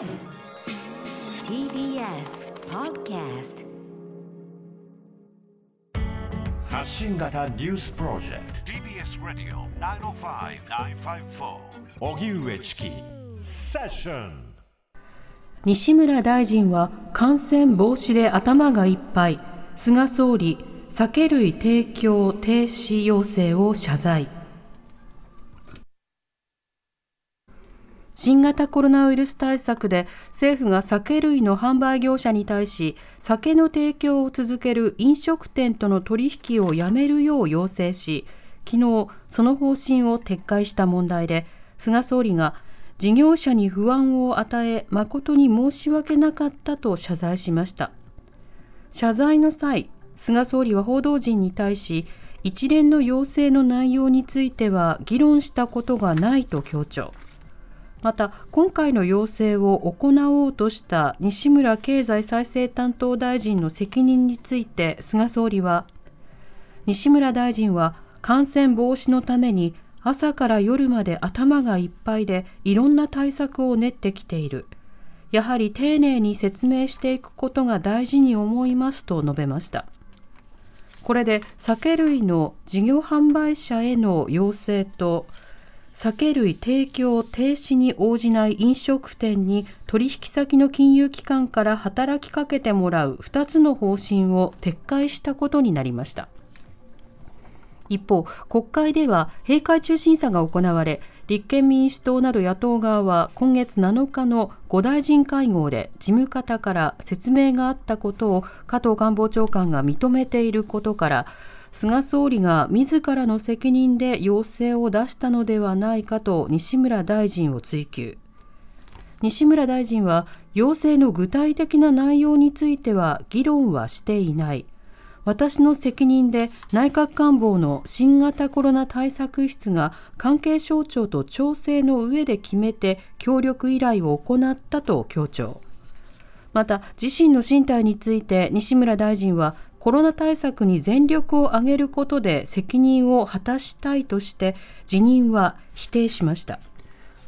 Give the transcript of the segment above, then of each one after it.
TBS Podcast 発信型ニュースプロジェクト。TBS ラディオ905-954おぎゅうえちきセッション。西村大臣は感染防止で頭がいっぱい。菅総理酒類提供停止要請を謝罪新型コロナウイルス対策で政府が酒類の販売業者に対し酒の提供を続ける飲食店との取引をやめるよう要請し昨日その方針を撤回した問題で菅総理が事業者に不安を与え誠に申し訳なかったと謝罪しました。謝罪の際菅総理は報道陣に対し一連の要請の内容については議論したことがないと強調。また今回の要請を行おうとした西村経済再生担当大臣の責任について菅総理は西村大臣は感染防止のために朝から夜まで頭がいっぱいでいろんな対策を練ってきている。やはり丁寧に説明していくことが大事に思いますと述べました。これで酒類の事業販売者への要請と酒類提供停止に応じない飲食店に取引先の金融機関から働きかけてもらう2つの方針を撤回したことになりました。一方、国会では閉会中審査が行われ、立憲民主党など野党側は今月7日の5大臣会合で事務方から説明があったことを加藤官房長官が認めていることから、菅総理が自らの責任で要請を出したのではないかと西村大臣を追及。西村大臣は要請の具体的な内容については議論はしていない。私の責任で内閣官房の新型コロナ対策室が関係省庁と調整の上で決めて協力依頼を行ったと強調また自身の進退について西村大臣はコロナ対策に全力を挙げることで責任を果たしたいとして辞任は否定しました。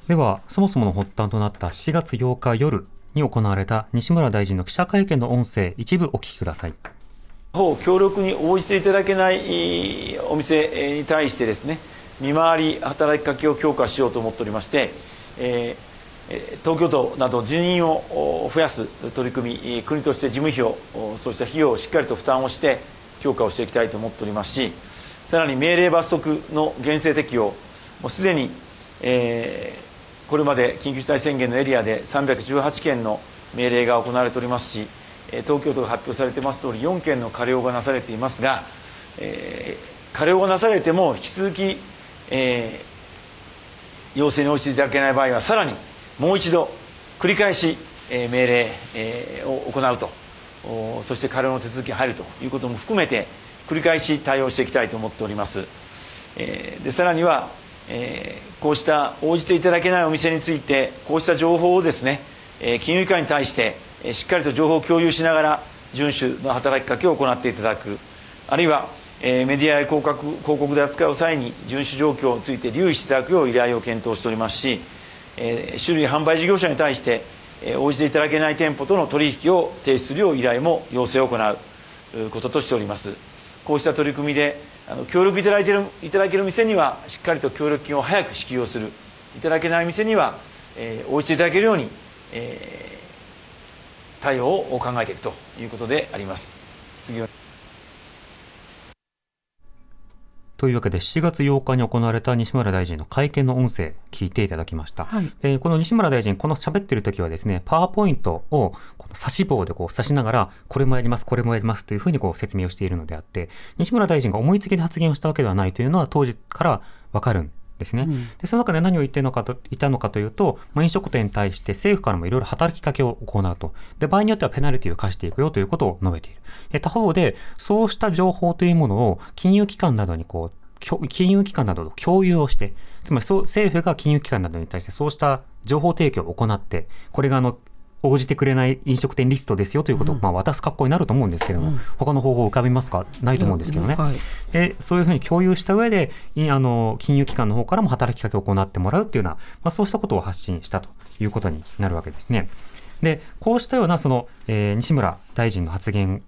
ではそもそもの発端となった7月8日夜に行われた西村大臣の記者会見の音声一部お聞きください。方協力に応じていただけないお店に対してですね見回り働きかけを強化しようと思っておりまして、えー、東京都など人員を増やす取り組み国として事務費をそうした費用をしっかりと負担をして強化をしていきたいと思っておりますしさらに命令罰則の厳正適用もうすでに、えー、これまで緊急事態宣言のエリアで318件の命令が行われておりますし東京都が発表されてます通り4件の過料がなされていますが、えー、過料がなされても引き続き、えー、要請に応じていただけない場合はさらにもう一度繰り返し、え、命令、え、を行うと。そして過料の手続きに入るということも含めて繰り返し対応していきたいと思っております、え、でさらには、え、こうした応じていただけないお店についてこうした情報をですね、え、金融機関に対してしっかりと情報を共有しながら遵守の働きかけを行っていただく。あるいはメディアや広告広告で扱う際に遵守状況について留意していただくよう依頼を検討しておりますし種類販売事業者に対して応じていただけない店舗との取引を停止するよう依頼も要請を行うこととしておりますこうした取り組みで協力いただいてるいただける店にはしっかりと協力金を早く支給をするいただけない店には応じていただけるように対応を考えていくということであります。次はというわけで7月8日に行われた西村大臣の会見の音声聞いていただきました、はい、でこの西村大臣この喋ってる時はですねパワーポイントをこの指し棒でこう指しながらこれもやりますこれもやりますというふうにこう説明をしているのであって西村大臣が思いつきで発言をしたわけではないというのは当時からわかるんですね。うん、でその中で何を言っていのかといたのかというと、まあ、飲食店に対して政府からもいろいろ働きかけを行うと。で、場合によってはペナルティを課していくよということを述べている。で他方で、そうした情報というものを金融機関などにこう、金融機関などと共有をして、つまりそう政府が金融機関などに対してそうした情報提供を行って、これがあの応じてくれない飲食店リストですよということを、まあ、渡す格好になると思うんですけれども、うん、他の方法浮かびますか？ないと思うんですけどね、はい、でそういうふうに共有した上であの金融機関の方からも働きかけを行ってもらうっていうような、まあ、そうしたことを発信したということになるわけですね。でこうしたようなその、えー、西村大臣の発言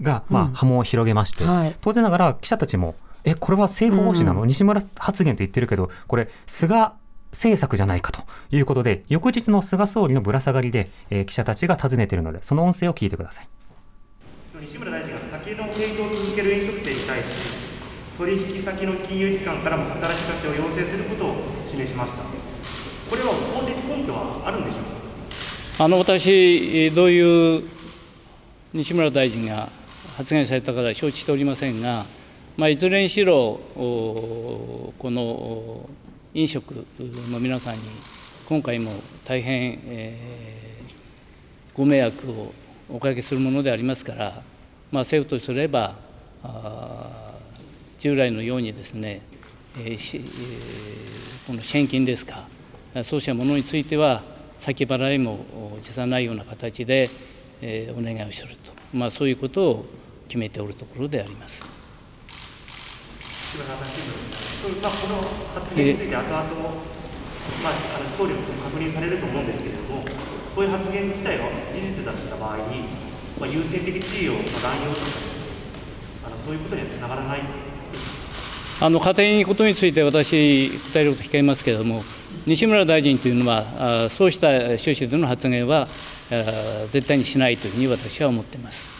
が、まあ、波紋を広げまして、うんはい、当然ながら記者たちもえこれは政府方針なの、うん、西村発言と言ってるけどこれ菅政策じゃないかということで、翌日の菅総理のぶら下がりで、えー、記者たちが尋ねているので、その音声を聞いてください。西村大臣が酒の提供を続ける飲食店に対し、取引先の金融機関からも働きかけを要請することを示しました。これは法的根拠はあるんでしょうか？あの私、どういう西村大臣が発言されたから承知しておりませんが、まあ、いずれにしろ、この飲食の皆さんに今回も大変、えー、ご迷惑をおかけするものでありますから、まあ、政府とすれば従来のようにですね、えー、この支援金ですかそうしたものについては先払いも辞さないような形で、えー、お願いをすると、まあ、そういうことを決めておるところであります。まあ、この発言について後々も、まあ、あの効力確認されると思うんですけれども、こういう発言自体が事実だった場合に、まあ、優先的地位を乱用とか、あのそういうことにはつながらないあの家庭のことについて私、答えること控えますけれども、西村大臣というのは、そうした趣旨での発言は絶対にしないというふうに私は思っています。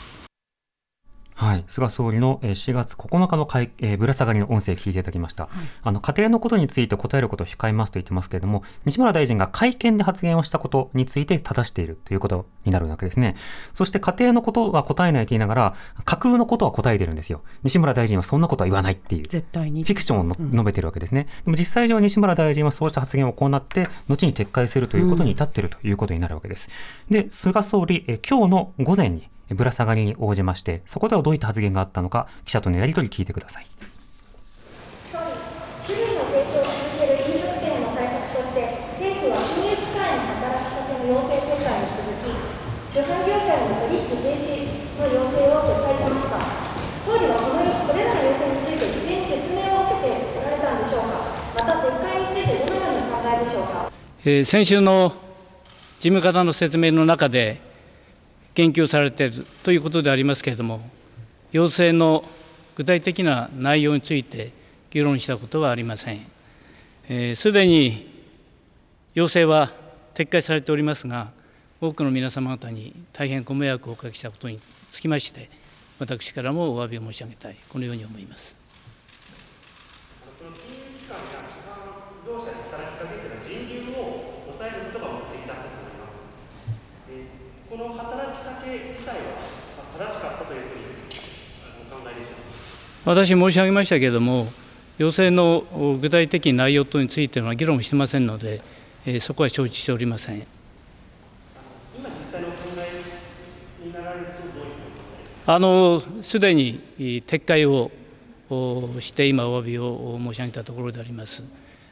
はい、菅総理の4月9日の会、えー、ぶら下がりの音声を聞いていただきました、はい、あの家庭のことについて答えることを控えますと言ってますけれども西村大臣が会見で発言をしたことについて正しているということになるわけですね。そして家庭のことは答えないと言いながら架空のことは答えてるんですよ。西村大臣はそんなことは言わないっていう。絶対に。フィクションを、述べてるわけですね。でも実際上西村大臣はそうした発言を行って後に撤回するということに至っているということになるわけです、うん、で菅総理え今日の午前にぶら下がりに応じまして、そこではどういった発言があったのか、記者とのやり取り聞いてください。主販業者への取引停止の要請を撤回しました。総理はこのこれらの要請について事前に説明を受けておられたんでしょうか。また撤回についてどのようにお考えでしょうか。えー、先週の事務方の説明の中で研究されているということでありますけれども、要請の具体的な内容について議論したことはありません。す、えー、で、に要請は撤回されておりますが、多くの皆様方に大変ご迷惑をおかけしたことにつきまして、私からもお詫びを申し上げたい、このように思います。私申し上げましたけれども、要請の具体的内容等については議論してませんので、えー、そこは承知しておりません。あのすでに撤回をして今お詫びを申し上げたところであります。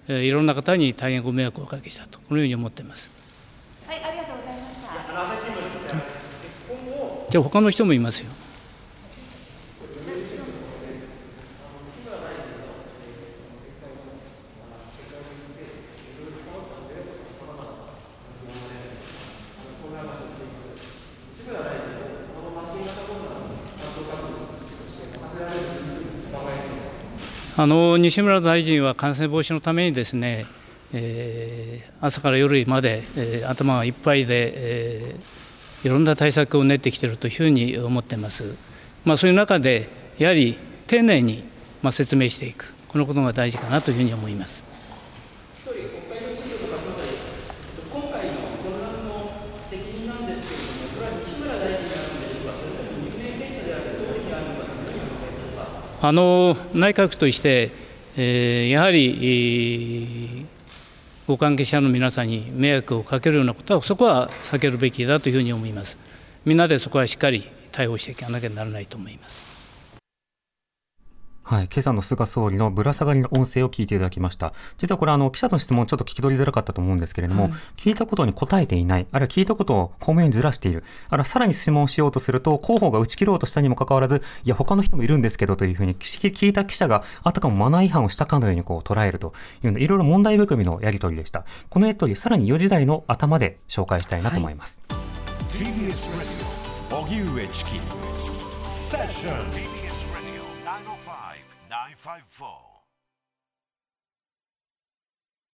いろんな方に大変ご迷惑をおかけしたとこのように思っています。はい、ありがとうございました。じゃあ他の人もいますよ。あの西村大臣は感染防止のためにですね、えー、朝から夜まで、えー、頭がいっぱいで、えー、いろんな対策を練ってきているというふうに思っています。まあ、そういう中でやはり丁寧に、まあ、説明していくこのことが大事かなというふうに思います。あの内閣として、えー、やはり、ご関係者の皆さんに迷惑をかけるようなことは、そこは避けるべきだというふうに思います。みんなでそこはしっかり対応していかなきゃならないと思います。はい、今朝の菅総理のぶら下がりの音声を聞いていただきました。実はこれあの記者の質問ちょっと聞き取りづらかったと思うんですけれども、はい、聞いたことに答えていない、あるいは聞いたことを公明にずらしている、あるいはさらに質問しようとすると候補が打ち切ろうとしたにもかかわらず、いや他の人もいるんですけどというふうに聞いた記者があたかもマナー違反をしたかのようにこう捉えるというのいろいろ問題含みのやり取りでした。このやり取りさらに4時台の頭で紹介したいなと思います。はい、TBS 荻